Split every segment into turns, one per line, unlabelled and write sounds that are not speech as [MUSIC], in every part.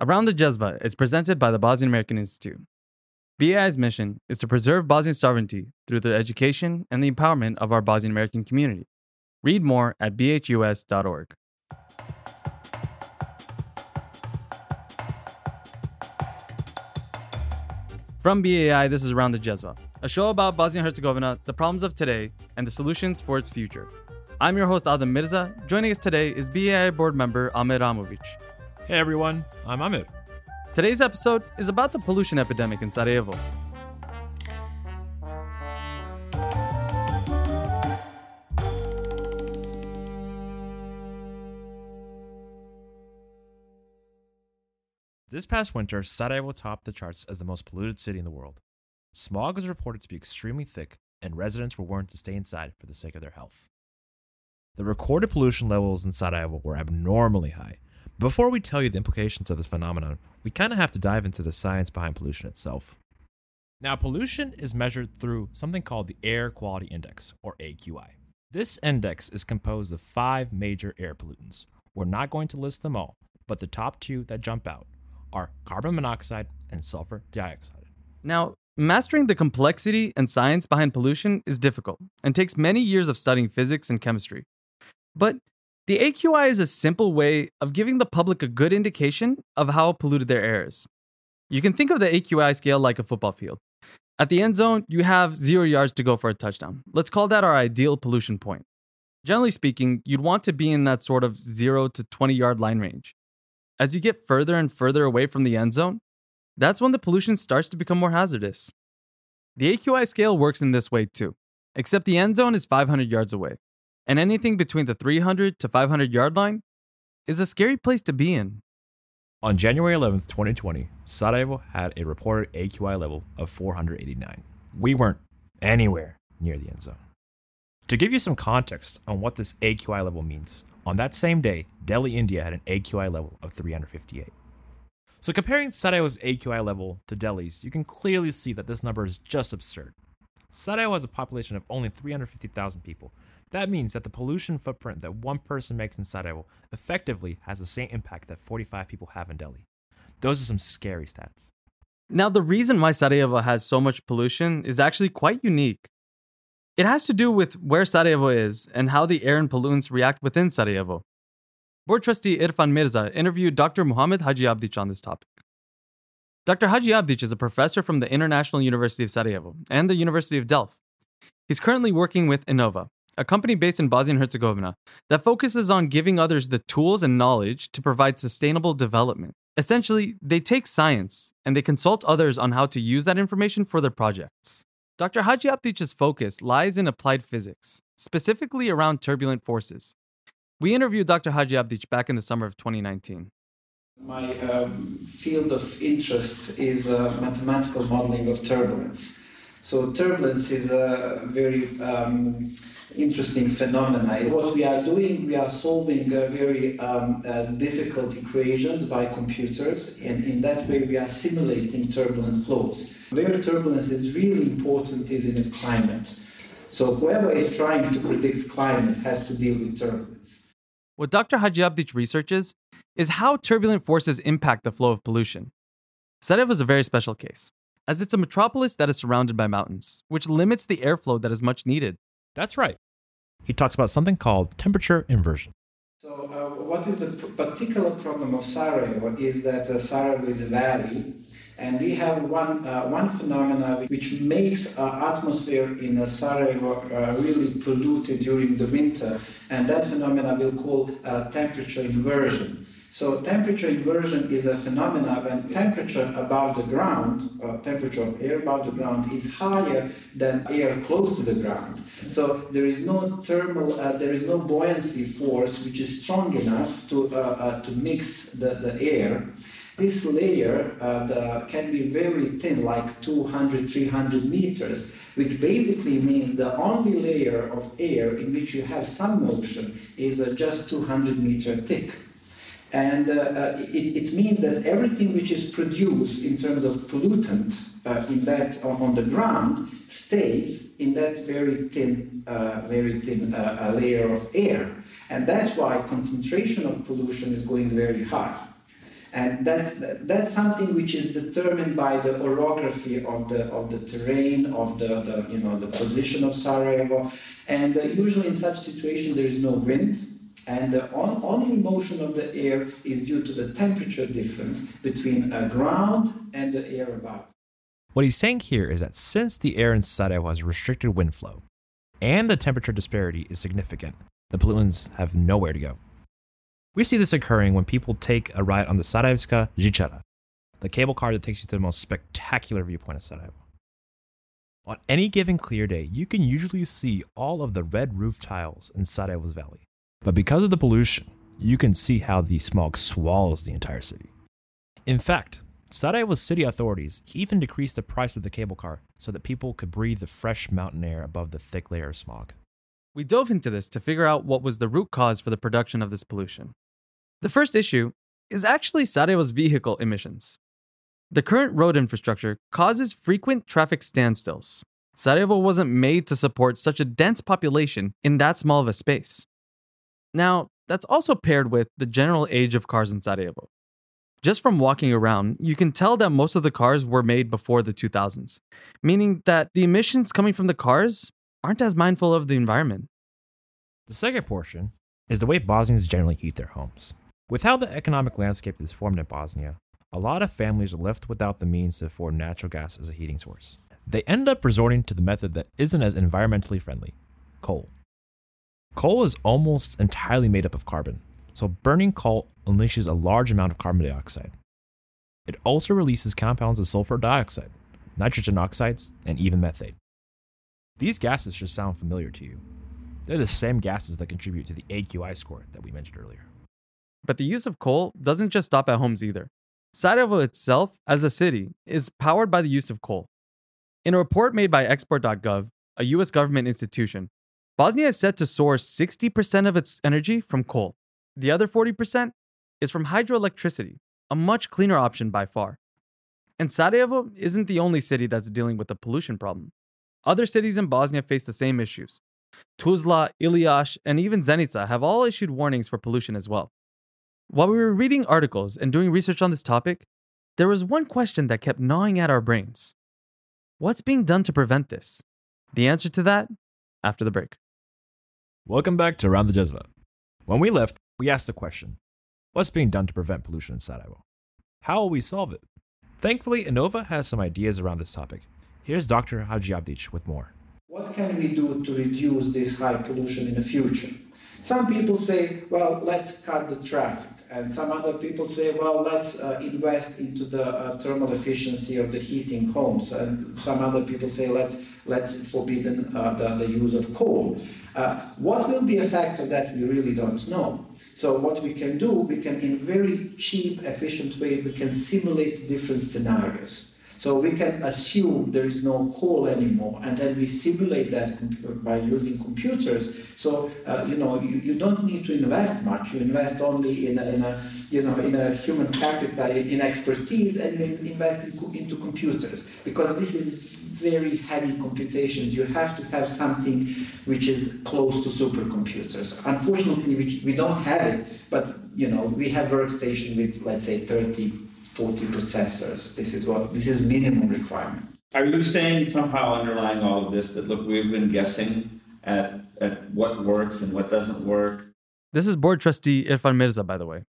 Around the Jezva is presented by the Bosnian American Institute. BAI's mission is to preserve Bosnian sovereignty through the education and the empowerment of our Bosnian American community. Read more at bhus.org. From BAI, this is Around the Jezva, a show about Bosnia and Herzegovina, the problems of today, and the solutions for its future. I'm your host, Adam Mirza. Joining us today is BAI board member Amir Ramovic.
Hey everyone, I'm Amir.
Today's episode is about the pollution epidemic in Sarajevo.
This past winter, Sarajevo topped the charts as the most polluted city in the world. Smog was reported to be extremely thick, and residents were warned to stay inside for the sake of their health. The recorded pollution levels in Sarajevo were abnormally high. Before we tell you the implications of this phenomenon, we kind of have to dive into the science behind pollution itself. Now, pollution is measured through something called the Air Quality Index, or AQI. This index is composed of five major air pollutants. We're not going to list them all, but the top two that jump out are carbon monoxide and sulfur dioxide.
Now, mastering the complexity and science behind pollution is difficult and takes many years of studying physics and chemistry. But the AQI is a simple way of giving the public a good indication of how polluted their air is. You can think of the AQI scale like a football field. At the end zone, you have zero yards to go for a touchdown. Let's call that our ideal pollution point. Generally speaking, you'd want to be in that sort of 0 to 20 yard line range. As you get further and further away from the end zone, that's when the pollution starts to become more hazardous. The AQI scale works in this way too, except the end zone is 500 yards away, and anything between the 300 to 500 yard line is a scary place to be in.
On January 11th, 2020, Sarajevo had a reported AQI level of 489. We weren't anywhere near the end zone. To give you some context on what this AQI level means, on that same day, Delhi, India had an AQI level of 358. So comparing Sarajevo's AQI level to Delhi's, you can clearly see that this number is just absurd. Sarajevo has a population of only 350,000 people. That means that the pollution footprint that one person makes in Sarajevo effectively has the same impact that 45 people have in Delhi. Those are some scary stats.
Now, the reason why Sarajevo has so much pollution is actually quite unique. It has to do with where Sarajevo is and how the air and pollutants react within Sarajevo. Board trustee Irfan Mirza interviewed Dr. Muhammad Hadziabdic on this topic. Dr. Hadziabdic is a professor from the International University of Sarajevo and the University of Delft. He's currently working with Enova, a company based in Bosnia and Herzegovina that focuses on giving others the tools and knowledge to provide sustainable development. Essentially, they take science and they consult others on how to use that information for their projects. Dr. Hadziabdic's focus lies in applied physics, specifically around turbulent forces. We interviewed Dr. Hadziabdic back in the summer of 2019.
My um, field of interest is uh, mathematical modeling of turbulence. So turbulence is a very um, interesting phenomena. What we are doing, we are solving uh, very um, uh, difficult equations by computers, and in that way we are simulating turbulent flows. Where turbulence is really important is in a climate. So whoever is trying to predict climate has to deal with turbulence.
What Dr. Hadziabdic researches is how turbulent forces impact the flow of pollution. Sarajevo is a very special case as it's a metropolis that is surrounded by mountains, which limits the airflow that is much needed.
That's right. He talks about something called temperature inversion.
So, uh, what is the particular problem of Sarajevo is that uh, Sarajevo is a valley, and we have one uh, one phenomena which makes our atmosphere in uh, Sarajevo uh, really polluted during the winter, and that phenomena we'll call uh, temperature inversion. So temperature inversion is a phenomenon when temperature above the ground, or temperature of air above the ground, is higher than air close to the ground. So there is no thermal, uh, there is no buoyancy force which is strong enough to uh, uh, to mix the, the air. This layer uh, the, can be very thin, like 200, 300 meters, which basically means the only layer of air in which you have some motion is uh, just 200 meter thick. And uh, uh, it, it, means that everything which is produced in terms of pollutant uh, in that on the ground stays in that very thin, uh, very thin uh, layer of air. And that's why concentration of pollution is going very high. And that's, that's something which is determined by the orography of the, of the terrain, of the, the, you know, the position of Sarajevo. And uh, usually in such situation there is no wind, and the on, only motion of the air is due to the temperature difference between uh, ground and the air above.
What he's saying here is that since the air in Sarajevo has restricted wind flow, and the temperature disparity is significant, the pollutants have nowhere to go. We see this occurring when people take a ride on the Sarajevska Žičara, the cable car that takes you to the most spectacular viewpoint of Sarajevo. On any given clear day, you can usually see all of the red roof tiles in Sarajevo's valley. But because of the pollution, you can see how the smog swallows the entire city. In fact, Sarajevo's city authorities even decreased the price of the cable car so that people could breathe the fresh mountain air above the thick layer of smog.
We dove into this to figure out what was the root cause for the production of this pollution. The first issue is actually Sarajevo's vehicle emissions. The current road infrastructure causes frequent traffic standstills. Sarajevo wasn't made to support such a dense population in that small of a space. Now, that's also paired with the general age of cars in Sarajevo. Just from walking around, you can tell that most of the cars were made before the 2000s, meaning that the emissions coming from the cars aren't as mindful of the environment.
The second portion is the way Bosnians generally heat their homes. With how the economic landscape is formed in Bosnia, a lot of families are left without the means to afford natural gas as a heating source. They end up resorting to the method that isn't as environmentally friendly coal. Coal is almost entirely made up of carbon, so burning coal unleashes a large amount of carbon dioxide. It also releases compounds of sulfur dioxide, nitrogen oxides, and even methane. These gases should sound familiar to you. They're the same gases that contribute to the AQI score that we mentioned earlier.
But the use of coal doesn't just stop at homes either. Sarajevo itself, as a city, is powered by the use of coal. In a report made by export.gov, a US government institution, Bosnia is set to source 60% of its energy from coal. The other 40% is from hydroelectricity, a much cleaner option by far. And Sarajevo isn't the only city that's dealing with the pollution problem. Other cities in Bosnia face the same issues. Tuzla, Ilijaš, and even Zenica have all issued warnings for pollution as well. While we were reading articles and doing research on this topic, there was one question that kept gnawing at our brains. What's being done to prevent this? The answer to that after the break.
Welcome back to Around the Jezva. When we left, we asked the question What's being done to prevent pollution in Sarajevo? How will we solve it? Thankfully, Enova has some ideas around this topic. Here's Dr. Hadziabdic with more.
What can we do to reduce this high pollution in the future? Some people say, well, let's cut the traffic. And some other people say, well, let's uh, invest into the uh, thermal efficiency of the heating homes. And some other people say, let's, let's forbidden uh, the, the use of coal. Uh, what will be a factor that we really don't know? So what we can do, we can, in very cheap, efficient way, we can simulate different scenarios. So we can assume there is no coal anymore, and then we simulate that by using computers. So uh, you know you, you don't need to invest much. You invest only in a, in a you know in a human capital, in expertise, and you invest in, into computers because this is very heavy computations. You have to have something which is close to supercomputers. Unfortunately, we, we don't have it, but you know we have workstation with let's say 30 40 processors. This is what this is minimum requirement.
Are you saying somehow underlying all of this that look we've been guessing at at what works and what doesn't work?
This is board trustee Irfan Mirza, by the way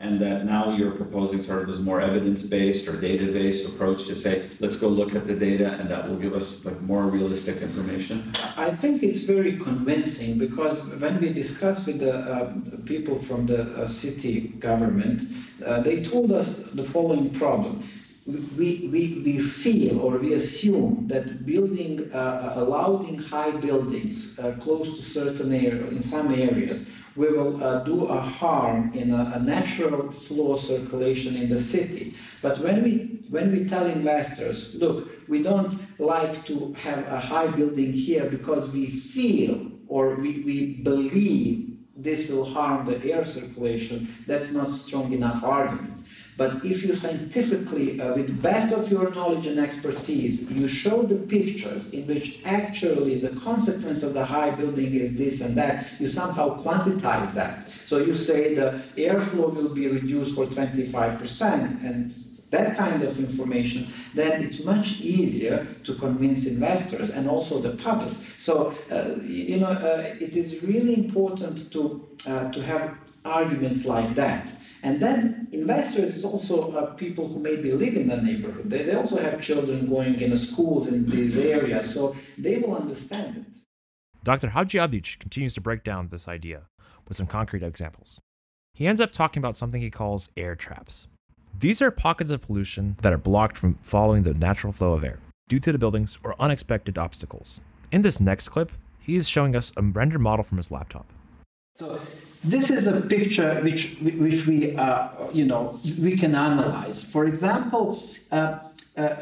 and that now you're proposing sort of this more evidence-based or data-based approach to say, let's go look at the data, and that will give us like more realistic information?
I think it's very convincing because when we discussed with the uh, people from the uh, city government, uh, they told us the following problem. We, we, we feel or we assume that building, uh, allowing high buildings uh, close to certain areas, in some areas, we will uh, do a harm in a, a, natural flow circulation in the city. But when we when we tell investors, look, we don't like to have a high building here because we feel or we, we believe this will harm the air circulation, that's not strong enough argument. But if you scientifically, uh, with best of your knowledge and expertise, you show the pictures in which actually the consequence of the high building is this and that, you somehow quantize that. So you say the airflow will be reduced for 25%, and that kind of information, then it's much easier to convince investors and also the public. So, uh, you know, uh, it is really important to, uh, to have arguments like that. And then investors is also uh, people who maybe live in the neighborhood. They, they also have children going in schools in these areas, so they will understand it.
Dr. Hadziabdic continues to break down this idea with some concrete examples. He ends up talking about something he calls air traps. These are pockets of pollution that are blocked from following the natural flow of air due to the buildings or unexpected obstacles. In this next clip, he is showing us a rendered model from his laptop.
So this is a picture which which we uh, you know we can analyze. For example. Uh, uh,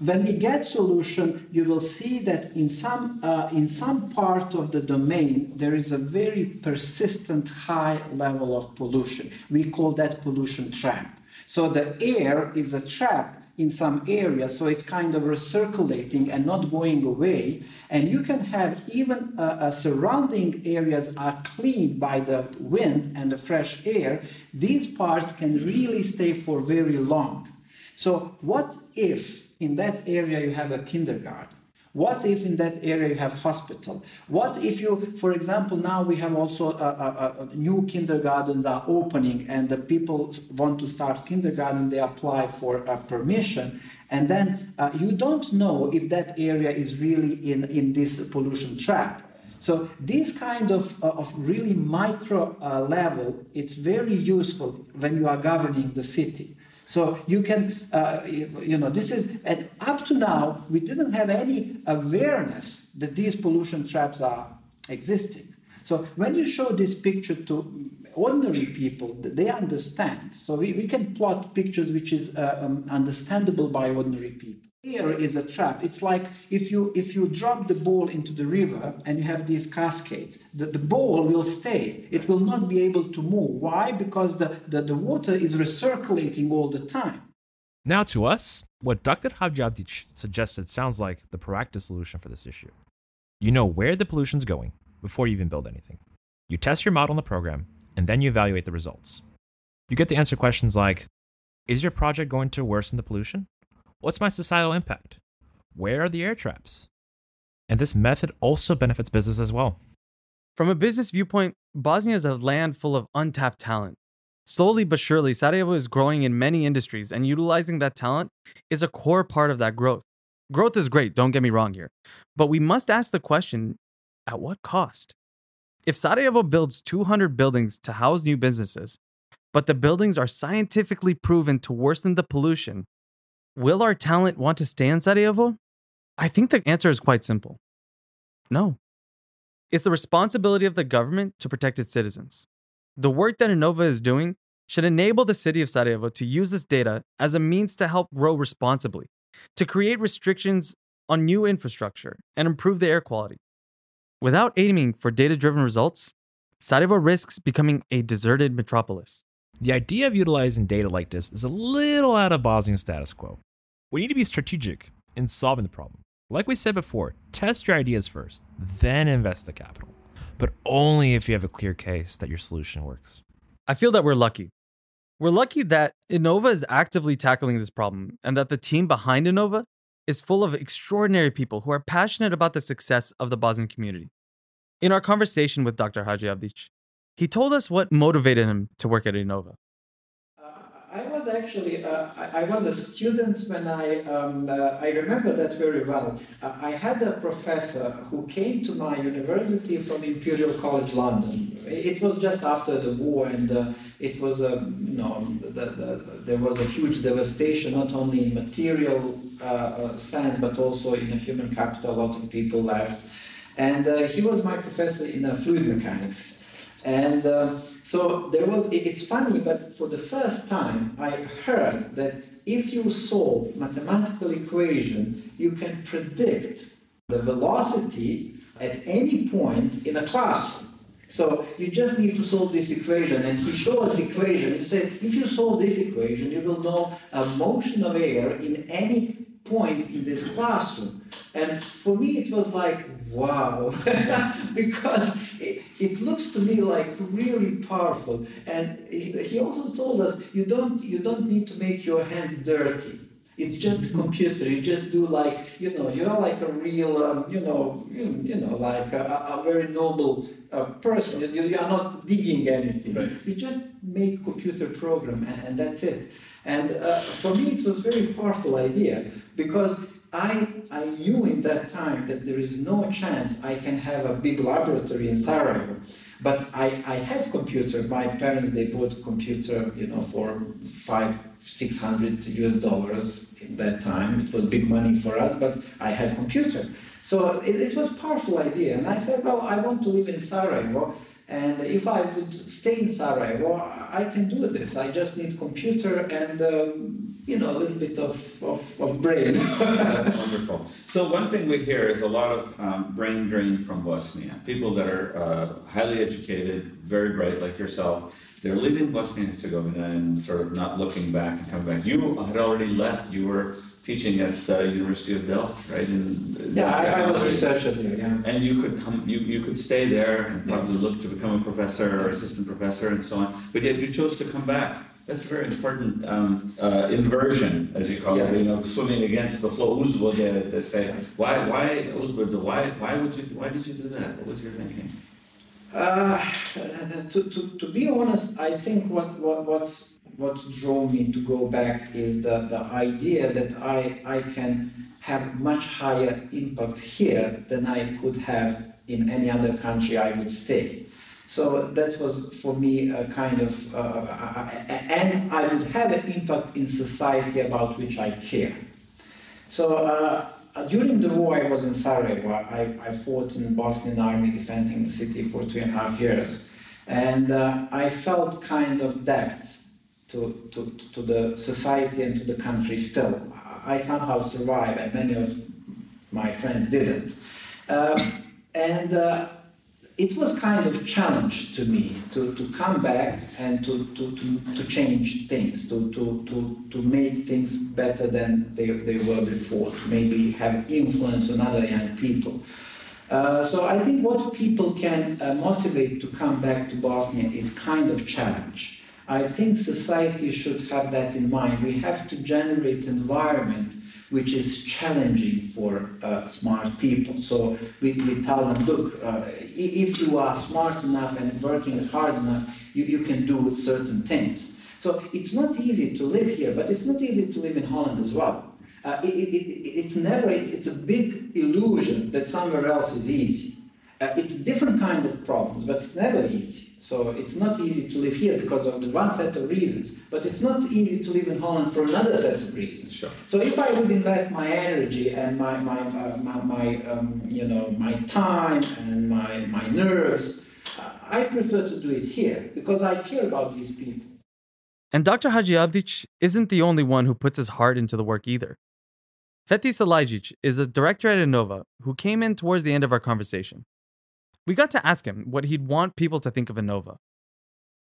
when we get solution, you will see that in some, uh, in some part of the domain, there is a very persistent high level of pollution. We call that pollution trap. So the air is a trap in some areas, so it's kind of recirculating and not going away. And you can have even uh, uh, surrounding areas are cleaned by the wind and the fresh air. These parts can really stay for very long. So what if in that area you have a kindergarten? What if in that area you have hospital? What if you, for example, now we have also a, a, a new kindergartens are opening and the people want to start kindergarten, they apply for a permission, and then uh, you don't know if that area is really in, in this pollution trap. So this kind of, uh, of really micro uh, level, it's very useful when you are governing the city. So you can, uh, you know, this is, and up to now, we didn't have any awareness that these pollution traps are existing. So when you show this picture to ordinary people, they understand. So we, we can plot pictures which is uh, um, understandable by ordinary people. Here is a trap. It's like if you if you drop the ball into the river and you have these cascades, the, the ball will stay. It will not be able to move. Why? Because the, the, the water is recirculating all the time.
Now to us, what Dr. Hadziabdic suggested sounds like the proactive solution for this issue. You know where the pollution's going before you even build anything. You test your model in the program, and then you evaluate the results. You get to answer questions like, is your project going to worsen the pollution? What's my societal impact? Where are the air traps? And this method also benefits business as well.
From a business viewpoint, Bosnia is a land full of untapped talent. Slowly but surely, Sarajevo is growing in many industries, and utilizing that talent is a core part of that growth. Growth is great, don't get me wrong here, but we must ask the question at what cost? If Sarajevo builds 200 buildings to house new businesses, but the buildings are scientifically proven to worsen the pollution, Will our talent want to stay in Sarajevo? I think the answer is quite simple no. It's the responsibility of the government to protect its citizens. The work that Enova is doing should enable the city of Sarajevo to use this data as a means to help grow responsibly, to create restrictions on new infrastructure, and improve the air quality. Without aiming for data driven results, Sarajevo risks becoming a deserted metropolis.
The idea of utilizing data like this is a little out of Bosnian status quo. We need to be strategic in solving the problem. Like we said before, test your ideas first, then invest the capital. But only if you have a clear case that your solution works.
I feel that we're lucky. We're lucky that Enova is actively tackling this problem and that the team behind Enova is full of extraordinary people who are passionate about the success of the Bosnian community. In our conversation with Dr. Hadziabdic, he told us what motivated him to work at Enova.
I was actually uh, I, I, was a student when I um, uh, I remember that very well. Uh, I had a professor who came to my university from Imperial College London. It was just after the war, and uh, it was a you know the, the, there was a huge devastation not only in material uh, uh, sense but also in human capital. A lot of people left, and he was my professor in fluid mechanics. And uh, so there was, it's funny, but for the first time I heard that if you solve mathematical equation, you can predict the velocity at any point in a classroom. So you just need to solve this equation, and he showed us equation. He said, if you solve this equation, you will know a motion of air in any point in this classroom. And for me, it was like, wow, [LAUGHS] because it, it, looks to me like really powerful. And he, also told us, you don't, you don't need to make your hands dirty. It's just a computer. You just do like, you know, you're like a real, um, you know, you, you know, like a, a very noble uh, person. You, you are not digging anything. Right. You just make computer program and, and that's it. And uh, for me, it was a very powerful idea because I, I knew in that time that there is no chance I can have a big laboratory in Sarajevo. But I, I had computer. My parents, they bought computer, you know, for five, six hundred US dollars in that time. It was big money for us, but I had computer. So it, it was powerful idea. And I said, well, I want to live in Sarajevo. And if I would stay in Sarajevo, I can do this. I just need computer and, um, you know, a little bit of, of, of brain.
That's [LAUGHS] wonderful. So one thing we hear is a lot of um, brain drain from Bosnia. People that are uh, highly educated, very bright like yourself, they're leaving Bosnia and Herzegovina and sort of not looking back and coming back. You had already left. You were teaching at the University of Delft, right?
In, yeah, I, I, was researcher there. Yeah.
And you could come, you, you could stay there and probably yeah. look to become a professor or assistant professor and so on. But yet you chose to come back. That's a very important um, uh, inversion, as you call yeah. it. You know, swimming against the flow, uzvode, as they say. Why, why uzvode? Why, why would you? Why did you do that? What was your thinking?
Uh, to, to, to be honest, I think what, what, what's, what drove me to go back is the, the idea that I, I can have much higher impact here than I could have in any other country I would stay. So that was for me a kind of, uh, uh and I would have an impact in society about which I care. So uh, uh, during the war, I was in Sarajevo. I, I fought in the Bosnian army defending the city for two and a half years. And uh, I felt kind of debt to, to, to the society and to the country still. I somehow survived, and many of my friends didn't. Uh, and uh, it was kind of challenge to me to, to come back and to, to, to, to change things, to, to, to, to make things better than they, they were before, to maybe have influence on other young people. Uh, so I think what people can uh, motivate to come back to Bosnia is kind of challenge. I think society should have that in mind. We have to generate environment which is challenging for uh, smart people. So we, we tell them, look, uh, if you are smart enough and working hard enough, you, you can do certain things. So it's not easy to live here, but it's not easy to live in Holland as well. Uh, it, it, it, it's never, it's, it's a big illusion that somewhere else is easy. Uh, it's different kind of problems, but it's never easy. So it's not easy to live here because of the one set of reasons, but it's not easy to live in Holland for another set of reasons.
Sure.
So if I would invest my energy and my my uh, my, my um, you know my time and my my nerves, uh, I prefer to do it here because I care about these people.
And Dr. Hadziabdic isn't the only one who puts his heart into the work either. Fethi Salajic is a director at Enova who came in towards the end of our conversation. We got to ask him what he'd want people to think of Enova.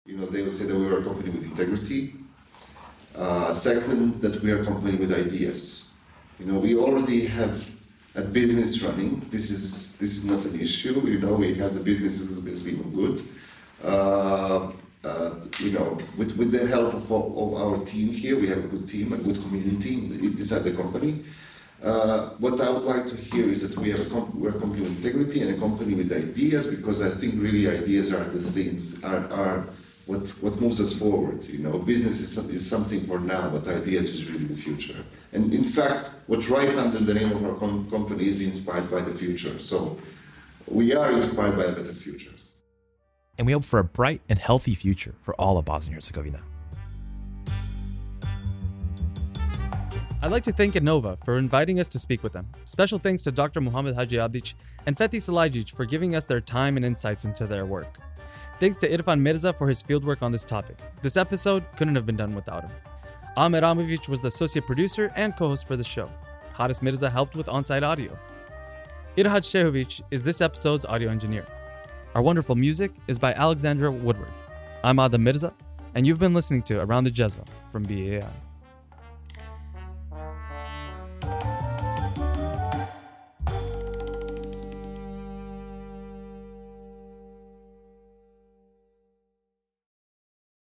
You know, they would say that we are a company with integrity. Uh, second, that we are a company with ideas. You know, we already have a business running. This is this is not an issue. You know, we have the business is being good. Uh, uh, you know, with, with the help of, of our team here, we have a good team, a good community inside the company. Uh, what I would like to hear is that we have a comp- we're a company with integrity and a company with ideas because I think really ideas are the things are, are what what moves us forward. You know, business is, is something for now, but ideas is really the future. And in fact, what writes under the name of our com- company is inspired by the future. So we are inspired by a better future.
And we hope for a bright and healthy future for all of Bosnia Herzegovina.
I'd like to thank Enova for inviting us to speak with them. Special thanks to Dr. Muhammad Hadziabdic and Fethi Salajic for giving us their time and insights into their work. Thanks to Irfan Mirza for his fieldwork on this topic. This episode couldn't have been done without him. Ahmed Amovic was the associate producer and co-host for the show. Haris Mirza helped with on-site audio. Irhaj Shehovic is this episode's audio engineer. Our wonderful music is by Alexandra Woodward. I'm Adam Mirza, and you've been listening to Around the Jezva from BAI.